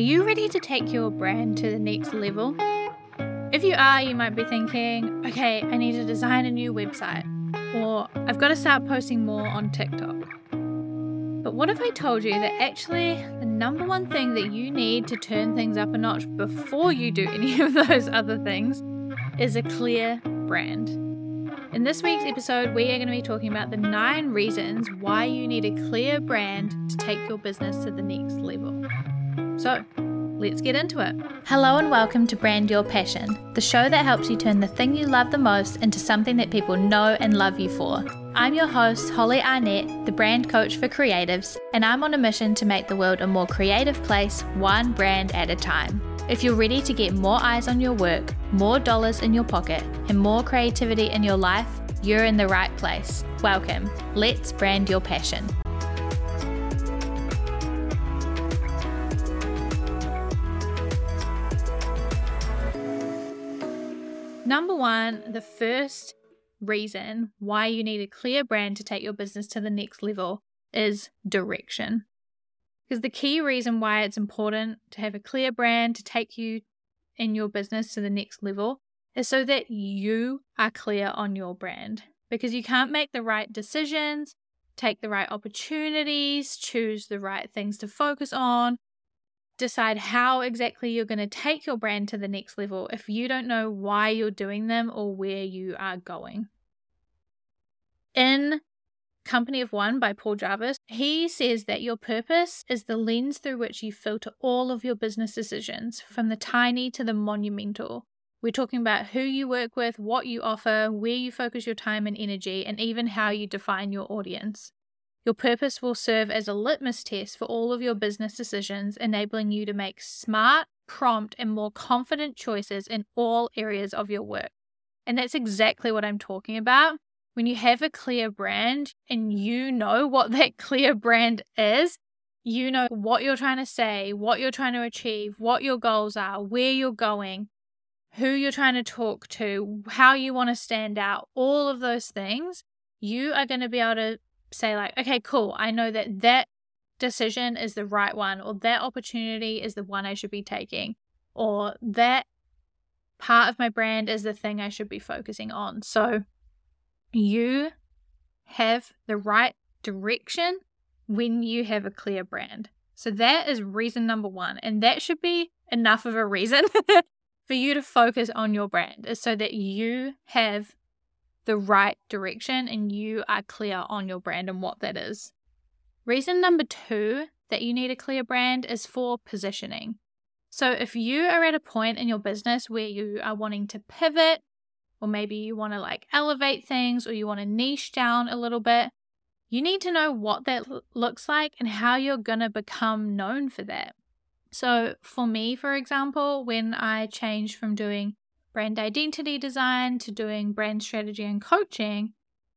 Are you ready to take your brand to the next level? If you are, you might be thinking, okay, I need to design a new website, or I've got to start posting more on TikTok. But what if I told you that actually the number one thing that you need to turn things up a notch before you do any of those other things is a clear brand? In this week's episode, we are going to be talking about the nine reasons why you need a clear brand to take your business to the next level. So, let's get into it. Hello, and welcome to Brand Your Passion, the show that helps you turn the thing you love the most into something that people know and love you for. I'm your host, Holly Arnett, the brand coach for creatives, and I'm on a mission to make the world a more creative place, one brand at a time. If you're ready to get more eyes on your work, more dollars in your pocket, and more creativity in your life, you're in the right place. Welcome. Let's brand your passion. Number one, the first reason why you need a clear brand to take your business to the next level is direction. Because the key reason why it's important to have a clear brand to take you in your business to the next level is so that you are clear on your brand. Because you can't make the right decisions, take the right opportunities, choose the right things to focus on, decide how exactly you're going to take your brand to the next level if you don't know why you're doing them or where you are going. In Company of One by Paul Jarvis, he says that your purpose is the lens through which you filter all of your business decisions, from the tiny to the monumental. We're talking about who you work with, what you offer, where you focus your time and energy, and even how you define your audience. Your purpose will serve as a litmus test for all of your business decisions, enabling you to make smart, prompt, and more confident choices in all areas of your work. And that's exactly what I'm talking about. When you have a clear brand and you know what that clear brand is, you know what you're trying to say, what you're trying to achieve, what your goals are, where you're going, who you're trying to talk to, how you want to stand out, all of those things, you are going to be able to say like, okay, cool, I know that that decision is the right one, or that opportunity is the one I should be taking, or that part of my brand is the thing I should be focusing on. So you have the right direction when you have a clear brand. So that is reason number one. And that should be enough of a reason for you to focus on your brand, is so that you have the right direction and you are clear on your brand and what that is. Reason number two that you need a clear brand is for positioning. So, if you are at a point in your business where you are wanting to pivot, or maybe you want to like elevate things, or you want to niche down a little bit, you need to know what that looks like and how you're going to become known for that. So, for me, for example, when I changed from doing brand identity design to doing brand strategy and coaching,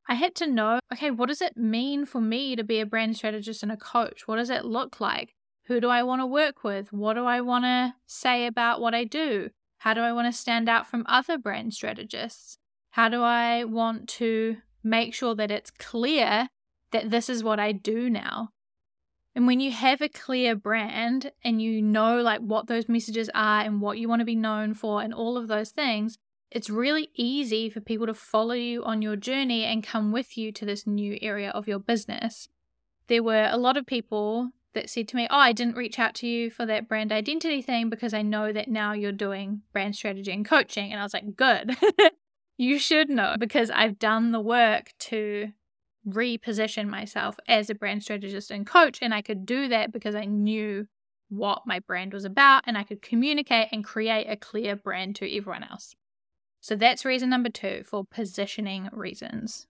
I had to know okay, what does it mean for me to be a brand strategist and a coach? What does it look like? Who do I want to work with? What do I want to say about what I do? How do I want to stand out from other brand strategists? How do I want to make sure that it's clear that this is what I do now? And when you have a clear brand and you know like what those messages are and what you want to be known for and all of those things, it's really easy for people to follow you on your journey and come with you to this new area of your business. There were a lot of people that said to me, Oh, I didn't reach out to you for that brand identity thing because I know that now you're doing brand strategy and coaching. And I was like, Good. you should know because I've done the work to reposition myself as a brand strategist and coach. And I could do that because I knew what my brand was about and I could communicate and create a clear brand to everyone else. So that's reason number two for positioning reasons.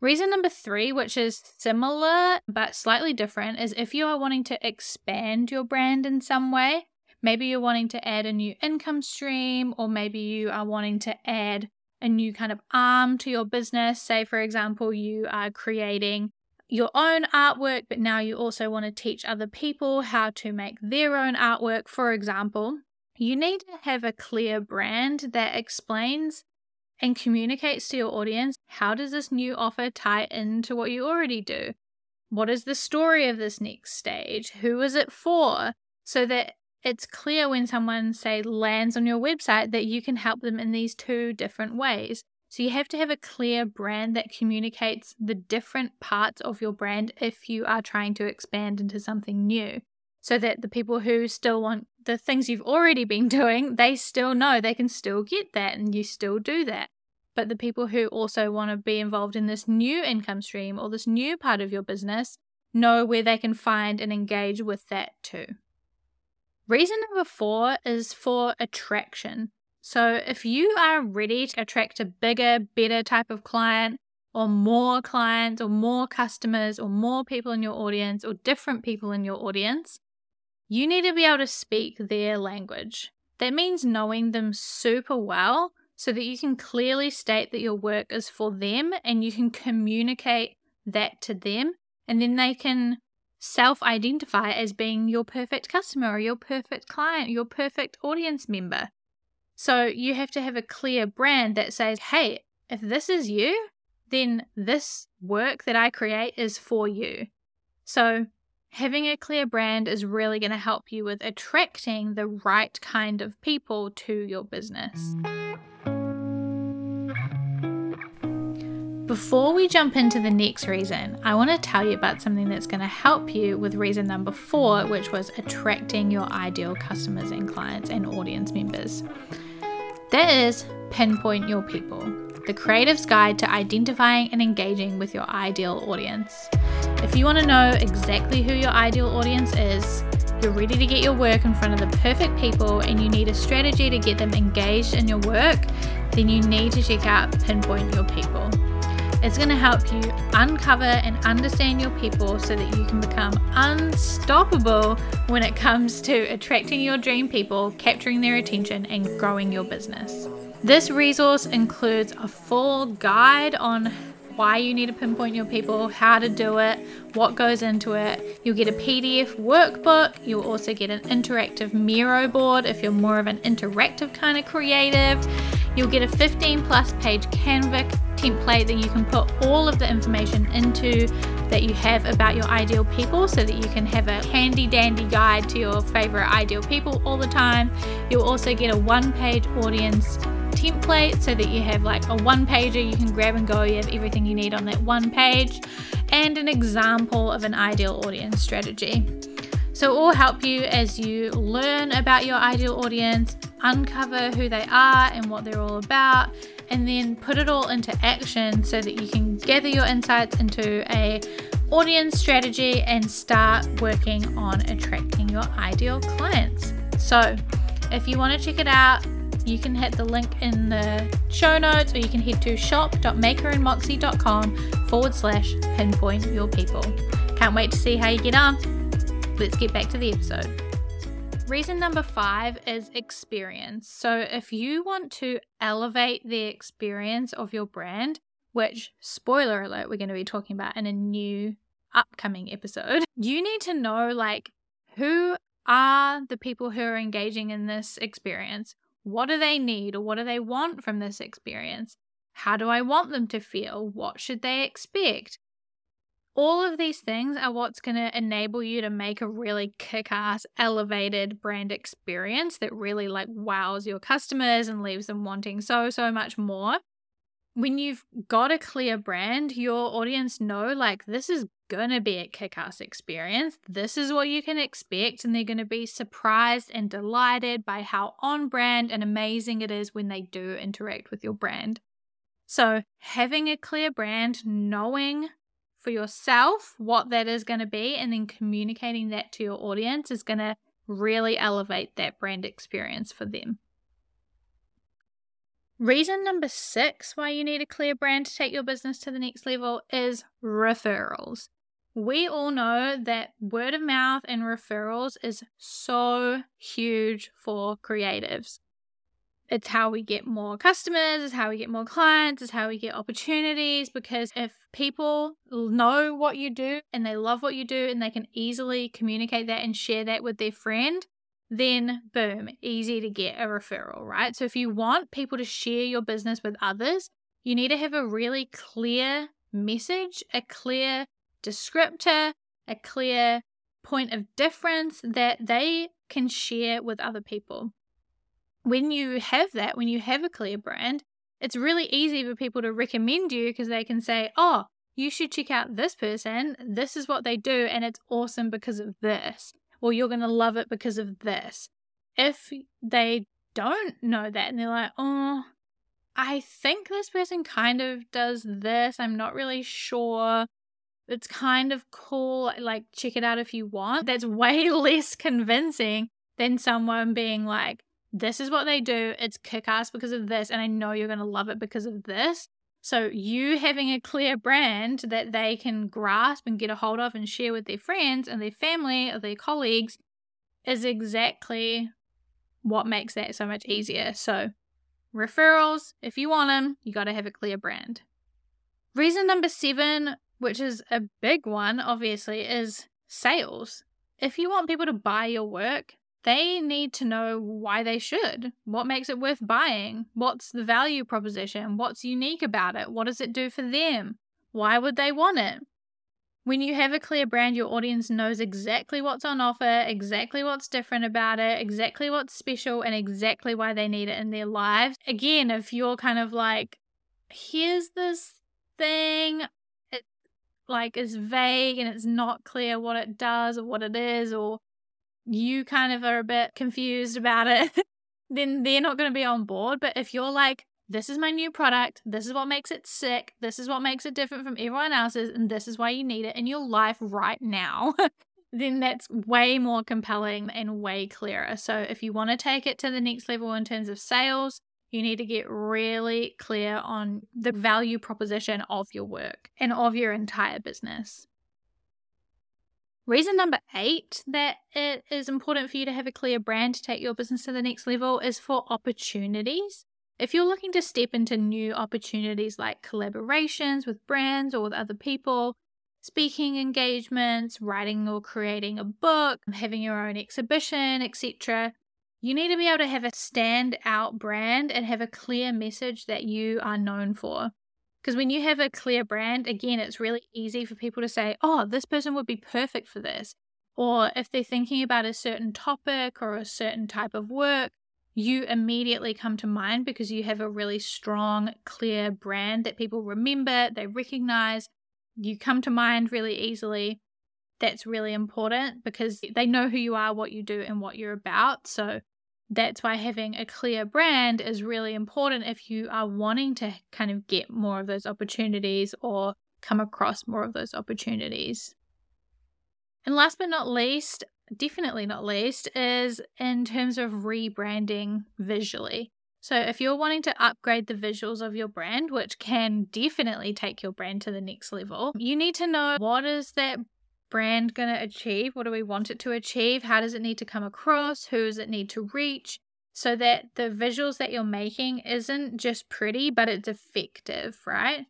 Reason number three, which is similar but slightly different, is if you are wanting to expand your brand in some way. Maybe you're wanting to add a new income stream, or maybe you are wanting to add a new kind of arm to your business. Say, for example, you are creating your own artwork, but now you also want to teach other people how to make their own artwork, for example. You need to have a clear brand that explains and communicates to your audience how does this new offer tie into what you already do? What is the story of this next stage? Who is it for? So that it's clear when someone, say, lands on your website that you can help them in these two different ways. So you have to have a clear brand that communicates the different parts of your brand if you are trying to expand into something new. So that the people who still want the things you've already been doing, they still know they can still get that and you still do that. But the people who also want to be involved in this new income stream or this new part of your business know where they can find and engage with that too. Reason number four is for attraction. So, if you are ready to attract a bigger, better type of client, or more clients, or more customers, or more people in your audience, or different people in your audience, you need to be able to speak their language. That means knowing them super well so that you can clearly state that your work is for them and you can communicate that to them, and then they can self identify as being your perfect customer or your perfect client, your perfect audience member. So you have to have a clear brand that says, hey, if this is you, then this work that I create is for you. So having a clear brand is really going to help you with attracting the right kind of people to your business. Before we jump into the next reason, I want to tell you about something that's going to help you with reason number four, which was attracting your ideal customers and clients and audience members. That is Pinpoint Your People, the creative's guide to identifying and engaging with your ideal audience. If you want to know exactly who your ideal audience is, you're ready to get your work in front of the perfect people, and you need a strategy to get them engaged in your work, then you need to check out Pinpoint Your People. It's going to help you uncover and understand your people so that you can become unstoppable when it comes to attracting your dream people, capturing their attention, and growing your business. This resource includes a full guide on why you need to pinpoint your people, how to do it, what goes into it. You'll get a PDF workbook. You'll also get an interactive Miro board if you're more of an interactive kind of creative. You'll get a 15 plus page Canva template that you can put all of the information into that you have about your ideal people so that you can have a handy dandy guide to your favorite ideal people all the time. You'll also get a one page audience template so that you have like a one pager you can grab and go. You have everything you need on that one page and an example of an ideal audience strategy. So, it will help you as you learn about your ideal audience, uncover who they are and what they're all about, and then put it all into action so that you can gather your insights into a audience strategy and start working on attracting your ideal clients. So, if you want to check it out, you can hit the link in the show notes or you can head to shop.makerandmoxie.com forward slash pinpoint your people. Can't wait to see how you get on. Let's get back to the episode. Reason number five is experience. So, if you want to elevate the experience of your brand, which, spoiler alert, we're going to be talking about in a new upcoming episode, you need to know like who are the people who are engaging in this experience? What do they need or what do they want from this experience? How do I want them to feel? What should they expect? All of these things are what's going to enable you to make a really kick-ass elevated brand experience that really like wows your customers and leaves them wanting so so much more. When you've got a clear brand your audience know like this is going to be a kick-ass experience. This is what you can expect and they're going to be surprised and delighted by how on brand and amazing it is when they do interact with your brand. So having a clear brand knowing for yourself what that is going to be and then communicating that to your audience is going to really elevate that brand experience for them. Reason number six why you need a clear brand to take your business to the next level is referrals. We all know that word of mouth and referrals is so huge for creatives it's how we get more customers, it's how we get more clients, it's how we get opportunities. Because if people know what you do and they love what you do and they can easily communicate that and share that with their friend, then boom, easy to get a referral, right? So if you want people to share your business with others, you need to have a really clear message, a clear descriptor, a clear point of difference that they can share with other people. When you have that, when you have a clear brand, it's really easy for people to recommend you because they can say, oh, you should check out this person. This is what they do, and it's awesome because of this. Or you're going to love it because of this. If they don't know that and they're like, oh, I think this person kind of does this, I'm not really sure. It's kind of cool. Like, check it out if you want. That's way less convincing than someone being like, this is what they do. It's kick ass because of this. And I know you're going to love it because of this. So, you having a clear brand that they can grasp and get a hold of and share with their friends and their family or their colleagues is exactly what makes that so much easier. So, referrals, if you want them, you got to have a clear brand. Reason number seven, which is a big one, obviously, is sales. If you want people to buy your work, they need to know why they should. What makes it worth buying? What's the value proposition? What's unique about it? What does it do for them? Why would they want it? When you have a clear brand, your audience knows exactly what's on offer, exactly what's different about it, exactly what's special, and exactly why they need it in their lives. Again, if you're kind of like, here's this thing, like is vague and it's not clear what it does or what it is, or you kind of are a bit confused about it, then they're not going to be on board. But if you're like, this is my new product, this is what makes it sick, this is what makes it different from everyone else's, and this is why you need it in your life right now, then that's way more compelling and way clearer. So if you want to take it to the next level in terms of sales, you need to get really clear on the value proposition of your work and of your entire business. Reason number eight that it is important for you to have a clear brand to take your business to the next level is for opportunities. If you're looking to step into new opportunities like collaborations with brands or with other people, speaking engagements, writing or creating a book, having your own exhibition, etc., you need to be able to have a stand-out brand and have a clear message that you are known for. Because when you have a clear brand, again, it's really easy for people to say, oh, this person would be perfect for this. Or if they're thinking about a certain topic or a certain type of work, you immediately come to mind because you have a really strong, clear brand that people remember, they recognize. You come to mind really easily. That's really important because they know who you are, what you do, and what you're about. So that's why having a clear brand is really important if you are wanting to kind of get more of those opportunities or come across more of those opportunities. And last but not least, definitely not least, is in terms of rebranding visually. So, if you're wanting to upgrade the visuals of your brand, which can definitely take your brand to the next level, you need to know what is that brand going to achieve? What do we want it to achieve? How does it need to come across? Who does it need to reach? So that the visuals that you're making isn't just pretty, but it's effective, right?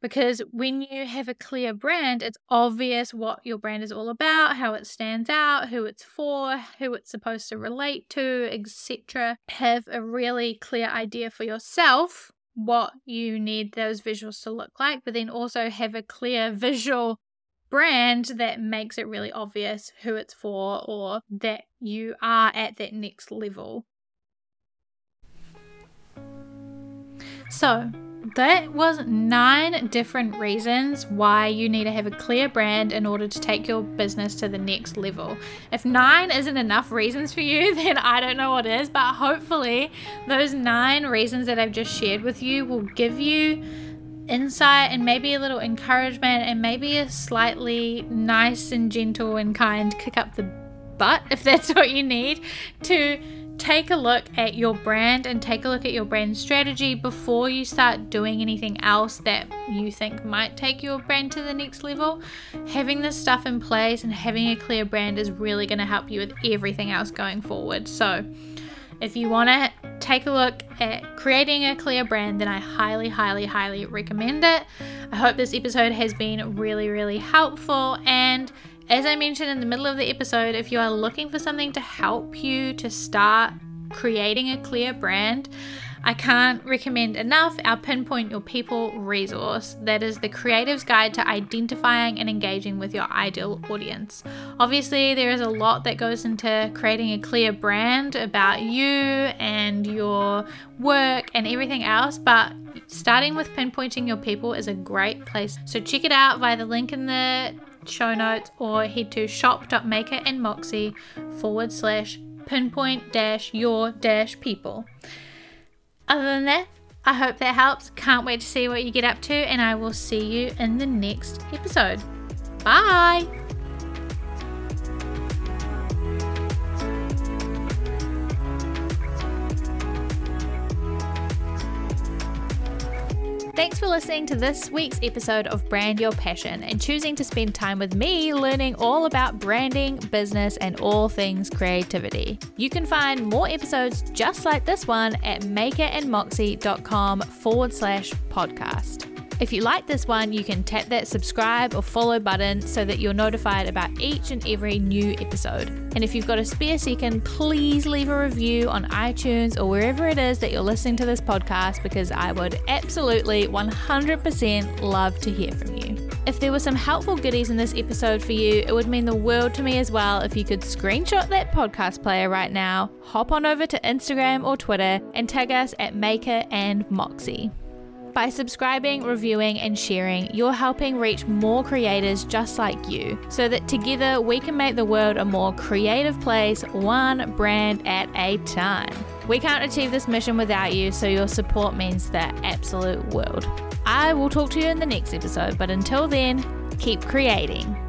Because when you have a clear brand, it's obvious what your brand is all about, how it stands out, who it's for, who it's supposed to relate to, etc. Have a really clear idea for yourself what you need those visuals to look like, but then also have a clear visual brand that makes it really obvious who it's for or that you are at that next level. So, that was nine different reasons why you need to have a clear brand in order to take your business to the next level. If nine isn't enough reasons for you, then I don't know what is, but hopefully, those nine reasons that I've just shared with you will give you insight and maybe a little encouragement and maybe a slightly nice and gentle and kind kick up the butt if that's what you need to take a look at your brand and take a look at your brand strategy before you start doing anything else that you think might take your brand to the next level. Having this stuff in place and having a clear brand is really going to help you with everything else going forward. So, if you want to take a look at creating a clear brand, then I highly, highly, highly recommend it. I hope this episode has been really, really helpful. And as I mentioned in the middle of the episode, if you are looking for something to help you to start creating a clear brand, I can't recommend enough our Pinpoint Your People resource. That is the creative's guide to identifying and engaging with your ideal audience. Obviously, there is a lot that goes into creating a clear brand about you and your work and everything else, but starting with pinpointing your people is a great place. So check it out via the link in the show notes or head to shop.makerandmoxie forward slash pinpoint dash your dash people. Other than that, I hope that helps. Can't wait to see what you get up to, and I will see you in the next episode. Bye! Listening to this week's episode of Brand Your Passion and choosing to spend time with me learning all about branding, business, and all things creativity. You can find more episodes just like this one at makerandmoxie.com forward slash podcast. If you like this one, you can tap that subscribe or follow button so that you're notified about each and every new episode. And if you've got a spare second, please leave a review on iTunes or wherever it is that you're listening to this podcast because I would absolutely 100% love to hear from you. If there were some helpful goodies in this episode for you, it would mean the world to me as well if you could screenshot that podcast player right now, hop on over to Instagram or Twitter, and tag us at Maker and Moxie. By subscribing, reviewing, and sharing, you're helping reach more creators just like you so that together we can make the world a more creative place, one brand at a time. We can't achieve this mission without you, so your support means the absolute world. I will talk to you in the next episode, but until then, keep creating.